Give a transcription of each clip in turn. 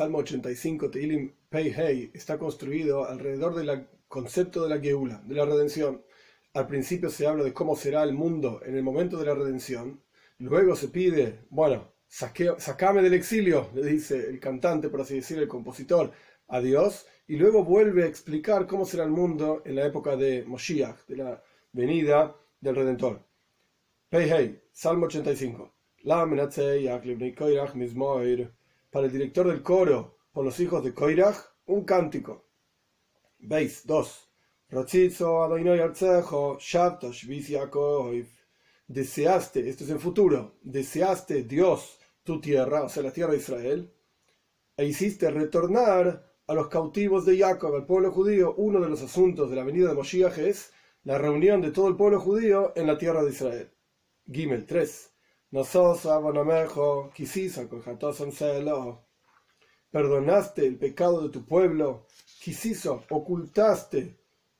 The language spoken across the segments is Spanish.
Salmo 85, Teilim Pei Hei, está construido alrededor del concepto de la Geula, de la redención. Al principio se habla de cómo será el mundo en el momento de la redención. Luego se pide, bueno, sacame del exilio, le dice el cantante, por así decirlo, el compositor, a Dios. Y luego vuelve a explicar cómo será el mundo en la época de Moshiach, de la venida del Redentor. Pei Hei, Salmo 85 para el director del coro, por los hijos de Koirach, un cántico. Veis, 2. Deseaste, esto es en futuro, deseaste Dios tu tierra, o sea, la tierra de Israel, e hiciste retornar a los cautivos de Jacob, al pueblo judío. Uno de los asuntos de la venida de Moshiach es la reunión de todo el pueblo judío en la tierra de Israel. Gimel 3. Perdonaste el pecado de tu pueblo, quisiso, ocultaste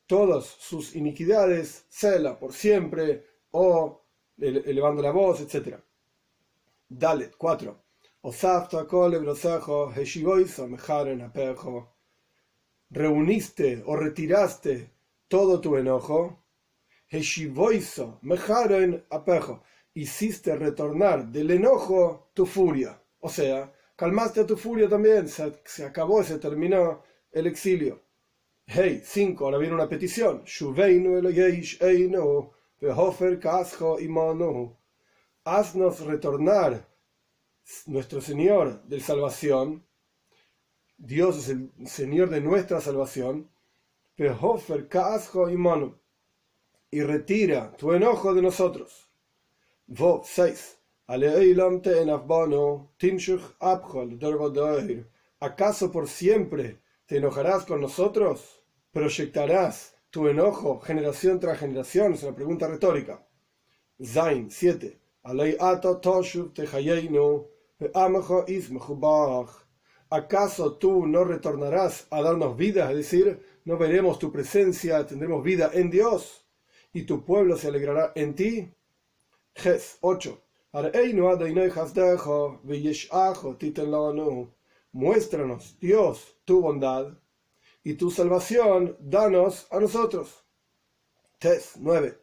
todas sus iniquidades, cela por siempre, o elevando la voz, etc. Dalet 4. Reuniste o retiraste todo tu enojo. Heshivoiso, mejaren apejo hiciste retornar del enojo tu furia. O sea, calmaste tu furia también, se, acabó, se terminó el exilio. Hey, 5, ahora viene una petición. Haznos retornar, nuestro Señor de salvación. Dios es el Señor de nuestra salvación. Y retira tu enojo de nosotros. Vo 6. ¿Acaso por siempre te enojarás con nosotros? ¿Proyectarás tu enojo generación tras generación? Es una pregunta retórica. Zain 7. ¿Acaso tú no retornarás a darnos vida? Es decir, no veremos tu presencia, tendremos vida en Dios y tu pueblo se alegrará en ti. Ges 8. Muéstranos, Dios, tu bondad y tu salvación, danos a nosotros. Tes 9.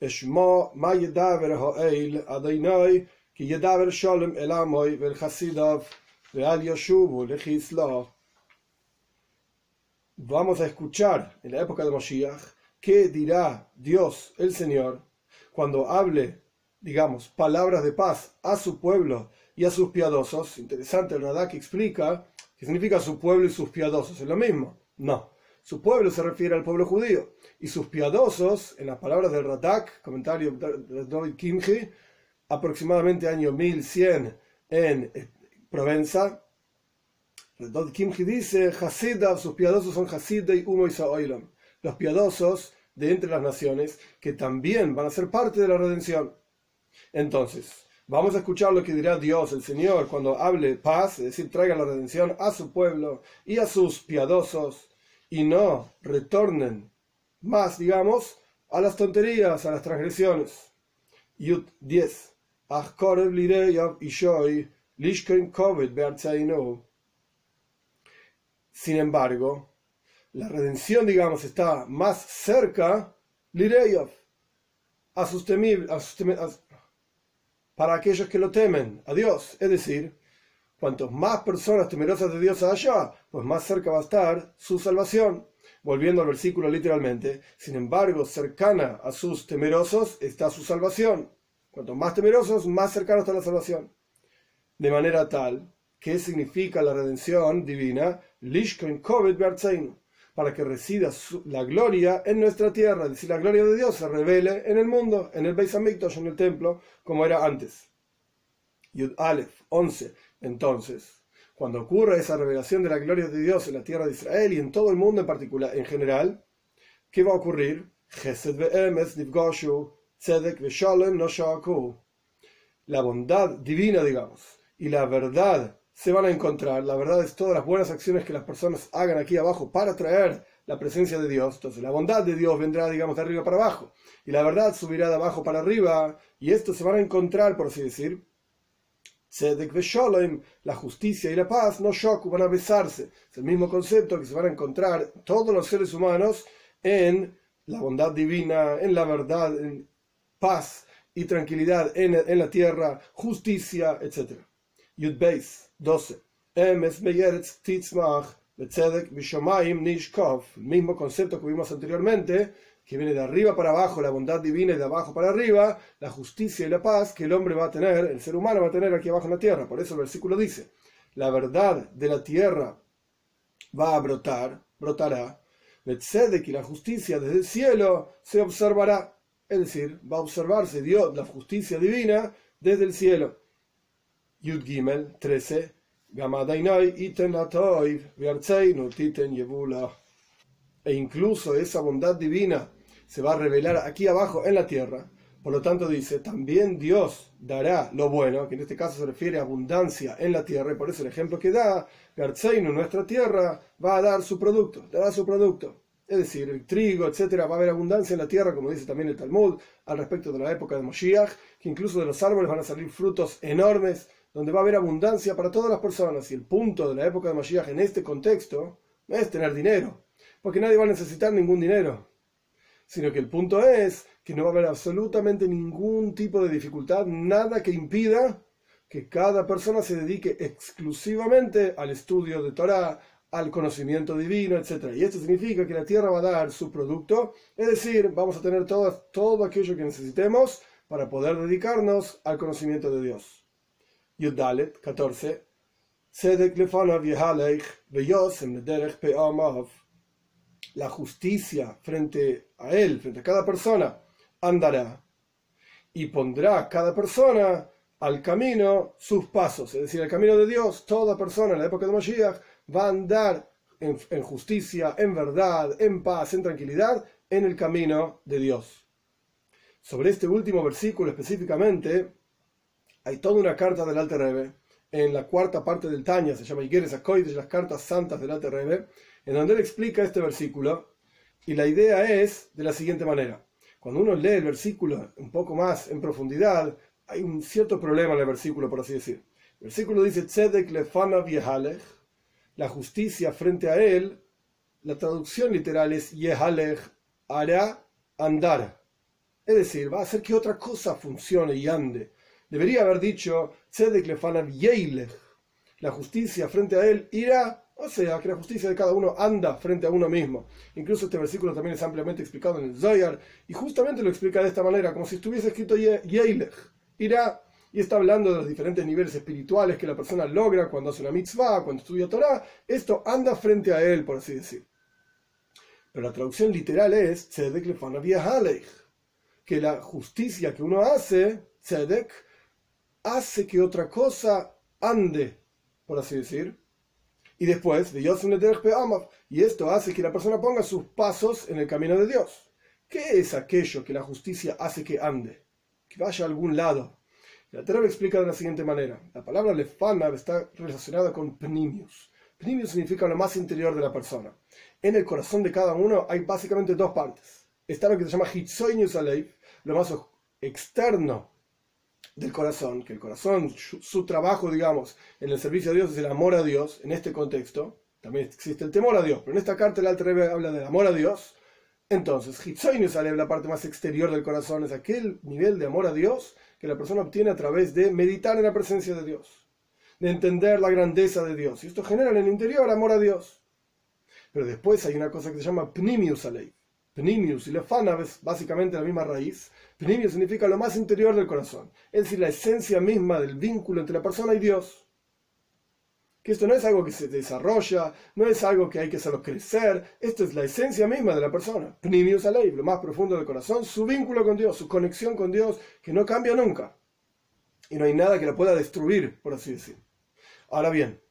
Eshmo ma yedaver ha'eil adonai ki yedaver shalom el amoy vel chasidav ve'al yoshuvu lechislah. Vamos a escuchar en la época de Moshiach qué dirá Dios, el Señor, cuando hable digamos, palabras de paz a su pueblo y a sus piadosos. Interesante, el Radak explica que significa su pueblo y sus piadosos. ¿Es lo mismo? No. Su pueblo se refiere al pueblo judío. Y sus piadosos, en las palabras del Radak, comentario de David Kimchi, aproximadamente año 1100 en eh, Provenza, David Kimchi dice, Hasidah, sus piadosos son Hasidah y Humo y Los piadosos de entre las naciones que también van a ser parte de la redención. Entonces, vamos a escuchar lo que dirá Dios, el Señor, cuando hable paz, es decir, traiga la redención a su pueblo y a sus piadosos, y no retornen más, digamos, a las tonterías, a las transgresiones. Yud 10. Sin embargo, la redención, digamos, está más cerca, a sus temibles, para aquellos que lo temen a Dios. Es decir, cuantos más personas temerosas de Dios haya, pues más cerca va a estar su salvación. Volviendo al versículo literalmente, sin embargo, cercana a sus temerosos está su salvación. Cuantos más temerosos, más cercana está la salvación. De manera tal, ¿qué significa la redención divina? Lishkon Kovet para que resida la gloria en nuestra tierra, es decir, la gloria de Dios se revele en el mundo, en el Beis Hamikdash, en el templo, como era antes. Yud Aleph 11. Entonces, cuando ocurra esa revelación de la gloria de Dios en la tierra de Israel y en todo el mundo en particular, en general, ¿qué va a ocurrir? La bondad divina, digamos, y la verdad se van a encontrar. La verdad es todas las buenas acciones que las personas hagan aquí abajo para traer la presencia de Dios. Entonces la bondad de Dios vendrá, digamos, de arriba para abajo. Y la verdad subirá de abajo para arriba. Y esto se van a encontrar, por así decir, la justicia y la paz, no shoku, van a besarse. Es el mismo concepto que se van a encontrar todos los seres humanos en la bondad divina, en la verdad, en paz y tranquilidad en, en la tierra, justicia, etc. Yud Beis 12. Emes Meyeretz Titzmach, Betzedek Nishkov, mismo concepto que vimos anteriormente, que viene de arriba para abajo, la bondad divina y de abajo para arriba, la justicia y la paz que el hombre va a tener, el ser humano va a tener aquí abajo en la tierra. Por eso el versículo dice, la verdad de la tierra va a brotar, brotará, y la justicia desde el cielo se observará, es decir, va a observarse Dios, la justicia divina desde el cielo. Yud Gimel 13, e incluso esa bondad divina se va a revelar aquí abajo en la tierra. Por lo tanto dice, también Dios dará lo bueno, que en este caso se refiere a abundancia en la tierra, y por eso el ejemplo que da, Garzeino, nuestra tierra, va a dar su producto, dará su producto. Es decir, el trigo, etcétera, va a haber abundancia en la tierra, como dice también el Talmud, al respecto de la época de Moshiach, que incluso de los árboles van a salir frutos enormes, donde va a haber abundancia para todas las personas. Y el punto de la época de Moshiach en este contexto es tener dinero, porque nadie va a necesitar ningún dinero sino que el punto es que no va a haber absolutamente ningún tipo de dificultad, nada que impida que cada persona se dedique exclusivamente al estudio de Torah, al conocimiento divino, etc. Y esto significa que la tierra va a dar su producto, es decir, vamos a tener todo aquello que necesitemos para poder dedicarnos al conocimiento de Dios. Yudalet 14. Sedek lefanav yehalech veyosem nederech pe'amav la justicia frente a él, frente a cada persona, andará y pondrá cada persona al camino sus pasos, es decir, el camino de Dios. Toda persona en la época de Mashiach va a andar en, en justicia, en verdad, en paz, en tranquilidad, en el camino de Dios. Sobre este último versículo específicamente, hay toda una carta del Alter Rebbe, en la cuarta parte del Tanya, se llama Igueres Akoides, las cartas santas del Alter Rebbe, en donde él explica este versículo y la idea es de la siguiente manera. Cuando uno lee el versículo un poco más en profundidad, hay un cierto problema en el versículo, por así decir. El versículo dice, Tzedek lefana viehalech, la justicia frente a él, la traducción literal es Yehalech, hará andar. Es decir, va a hacer que otra cosa funcione y ande. Debería haber dicho, Tzedek lefana vieilech, la justicia frente a él irá o sea, que la justicia de cada uno anda frente a uno mismo. Incluso este versículo también es ampliamente explicado en el Zoyar, y justamente lo explica de esta manera, como si estuviese escrito Yeilech, irá, y está hablando de los diferentes niveles espirituales que la persona logra cuando hace una mitzvah, cuando estudia Torah. Esto anda frente a él, por así decir. Pero la traducción literal es Tzedek que la justicia que uno hace, Tzedek, hace que otra cosa ande, por así decir y después, y esto hace que la persona ponga sus pasos en el camino de Dios. ¿Qué es aquello que la justicia hace que ande? Que vaya a algún lado. La Torah explica de la siguiente manera. La palabra lefanav está relacionada con pnimius. Pnimius significa lo más interior de la persona. En el corazón de cada uno hay básicamente dos partes. Está lo que se llama hitzoinius aleif, lo más externo del corazón, que el corazón, su, trabajo, digamos, en el servicio a Dios es el amor a Dios, en este contexto, también existe el temor a Dios, pero en esta carta el Alter habla del amor a Dios, entonces, Hitzoinu sale la parte más exterior del corazón, es aquel nivel de amor a Dios que la persona obtiene a través de meditar en la presencia de Dios, de entender la grandeza de Dios, y esto genera en el interior amor a Dios. Pero después hay una cosa que se llama Pnimius Alei. Pnimius y Lefana es básicamente la misma raíz, Pnimio significa lo más interior del corazón, es decir, la esencia misma del vínculo entre la persona y Dios. Que esto no es algo que se desarrolla, no es algo que hay que hacerlo crecer, esto es la esencia misma de la persona. Pnimius ley, lo más profundo del corazón, su vínculo con Dios, su conexión con Dios, que no cambia nunca. Y no hay nada que la pueda destruir, por así decir. Ahora bien,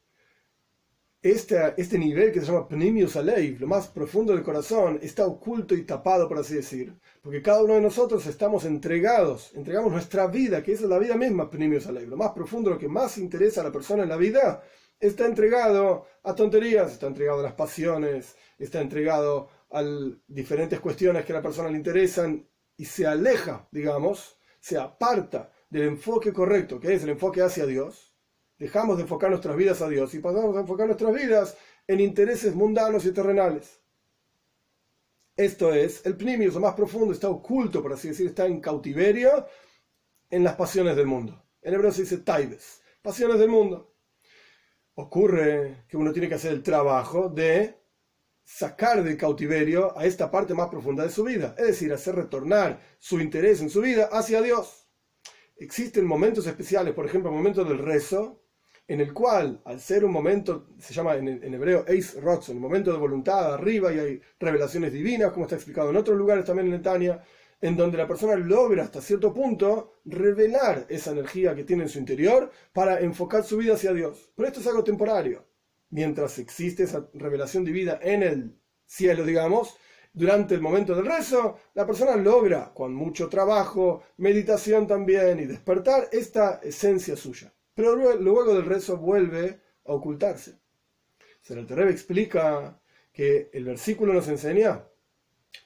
este, este nivel que se llama Pnimius Aleiv, lo más profundo del corazón, está oculto y tapado, por así decir. Porque cada uno de nosotros estamos entregados, entregamos nuestra vida, que es la vida misma, Pnimius Aleiv. Lo más profundo, lo que más interesa a la persona en la vida, está entregado a tonterías, está entregado a las pasiones, está entregado a diferentes cuestiones que a la persona le interesan y se aleja, digamos, se aparta del enfoque correcto, que es el enfoque hacia Dios Dejamos de enfocar nuestras vidas a Dios y pasamos a enfocar nuestras vidas en intereses mundanos y terrenales. Esto es, el pnimius, lo más profundo, está oculto, por así decir, está en cautiverio en las pasiones del mundo. En hebreo se dice taibes, pasiones del mundo. Ocurre que uno tiene que hacer el trabajo de sacar del cautiverio a esta parte más profunda de su vida, es decir, hacer retornar su interés en su vida hacia Dios. Existen momentos especiales, por ejemplo, el momento del rezo, en el cual, al ser un momento, se llama en, hebreo Eis Rotzon, el momento de voluntad arriba y hay revelaciones divinas, como está explicado en otros lugares también en Netania, en donde la persona logra hasta cierto punto revelar esa energía que tiene en su interior para enfocar su vida hacia Dios. Pero esto es algo temporario. Mientras existe esa revelación divina en el cielo, digamos, durante el momento del rezo, la persona logra, con mucho trabajo, meditación también y despertar, esta esencia suya. Pero luego del rezo vuelve a ocultarse. el Terebe explica que el versículo nos enseña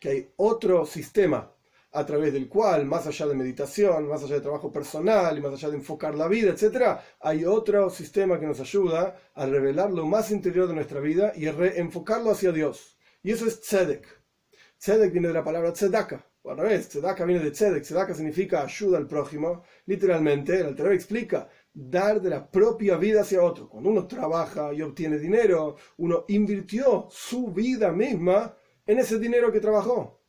que hay otro sistema a través del cual, más allá de meditación, más allá de trabajo personal y más allá de enfocar la vida, etc., hay otro sistema que nos ayuda a revelar lo más interior de nuestra vida y a reenfocarlo hacia Dios. Y eso es tzedek. Tzedek viene de la palabra tzedaka. O al revés, tzedaka viene de tzedek. Tzedaka significa ayuda al prójimo. Literalmente, el Alter explica dar de la propia vida hacia otro. Cuando uno trabaja y obtiene dinero, uno invirtió su vida misma en ese dinero que trabajó.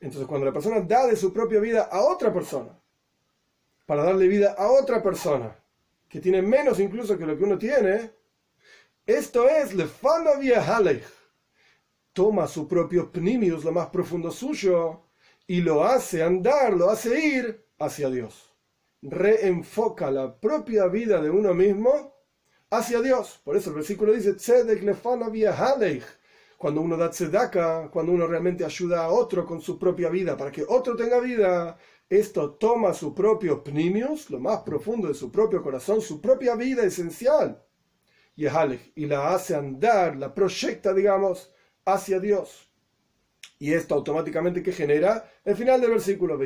Entonces, cuando la persona da de su propia vida a otra persona, para darle vida a otra persona, que tiene menos incluso que lo que uno tiene, esto es lefana halech. Toma su propio pnimius, lo más profundo suyo, y lo hace andar, lo hace ir hacia Dios reenfoca la propia vida de uno mismo hacia Dios. Por eso el versículo dice, cuando uno da tzedaka, cuando uno realmente ayuda a otro con su propia vida, para que otro tenga vida, esto toma su propio pnimius, lo más profundo de su propio corazón, su propia vida esencial, y, la hace andar, la proyecta, digamos, hacia Dios. Y esto automáticamente que genera el final del versículo,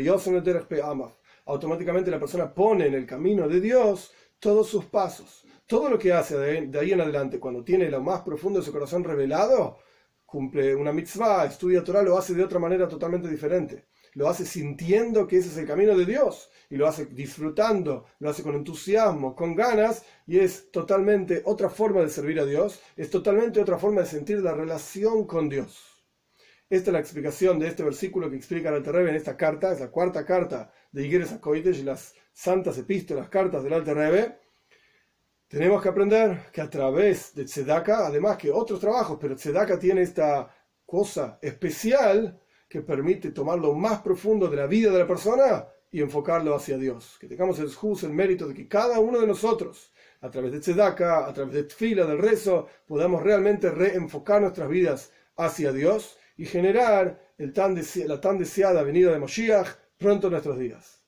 automáticamente la persona pone en el camino de Dios todos sus pasos. Todo lo que hace de ahí en adelante, cuando tiene lo más profundo de su corazón revelado, cumple una mitzvah, estudia Torah, lo hace de otra manera totalmente diferente. Lo hace sintiendo que ese es el camino de Dios y lo hace disfrutando, lo hace con entusiasmo, con ganas y es totalmente otra forma de servir a Dios, es totalmente otra forma de sentir la relación con Dios. Esta es la explicación de este versículo que explica el Rebbe en esta carta, es la cuarta carta de Igueres a y las santas epístolas, cartas del Alter Rebbe. Tenemos que aprender que a través de Tzedaka, además que otros trabajos, pero Tzedaka tiene esta cosa especial que permite tomar lo más profundo de la vida de la persona y enfocarlo hacia Dios. Que tengamos el juz, el mérito de que cada uno de nosotros, a través de Tzedaka, a través de Tfila, del rezo, podamos realmente reenfocar nuestras vidas hacia Dios y generar la tan deseada venida de Moshiach pronto en nuestros días.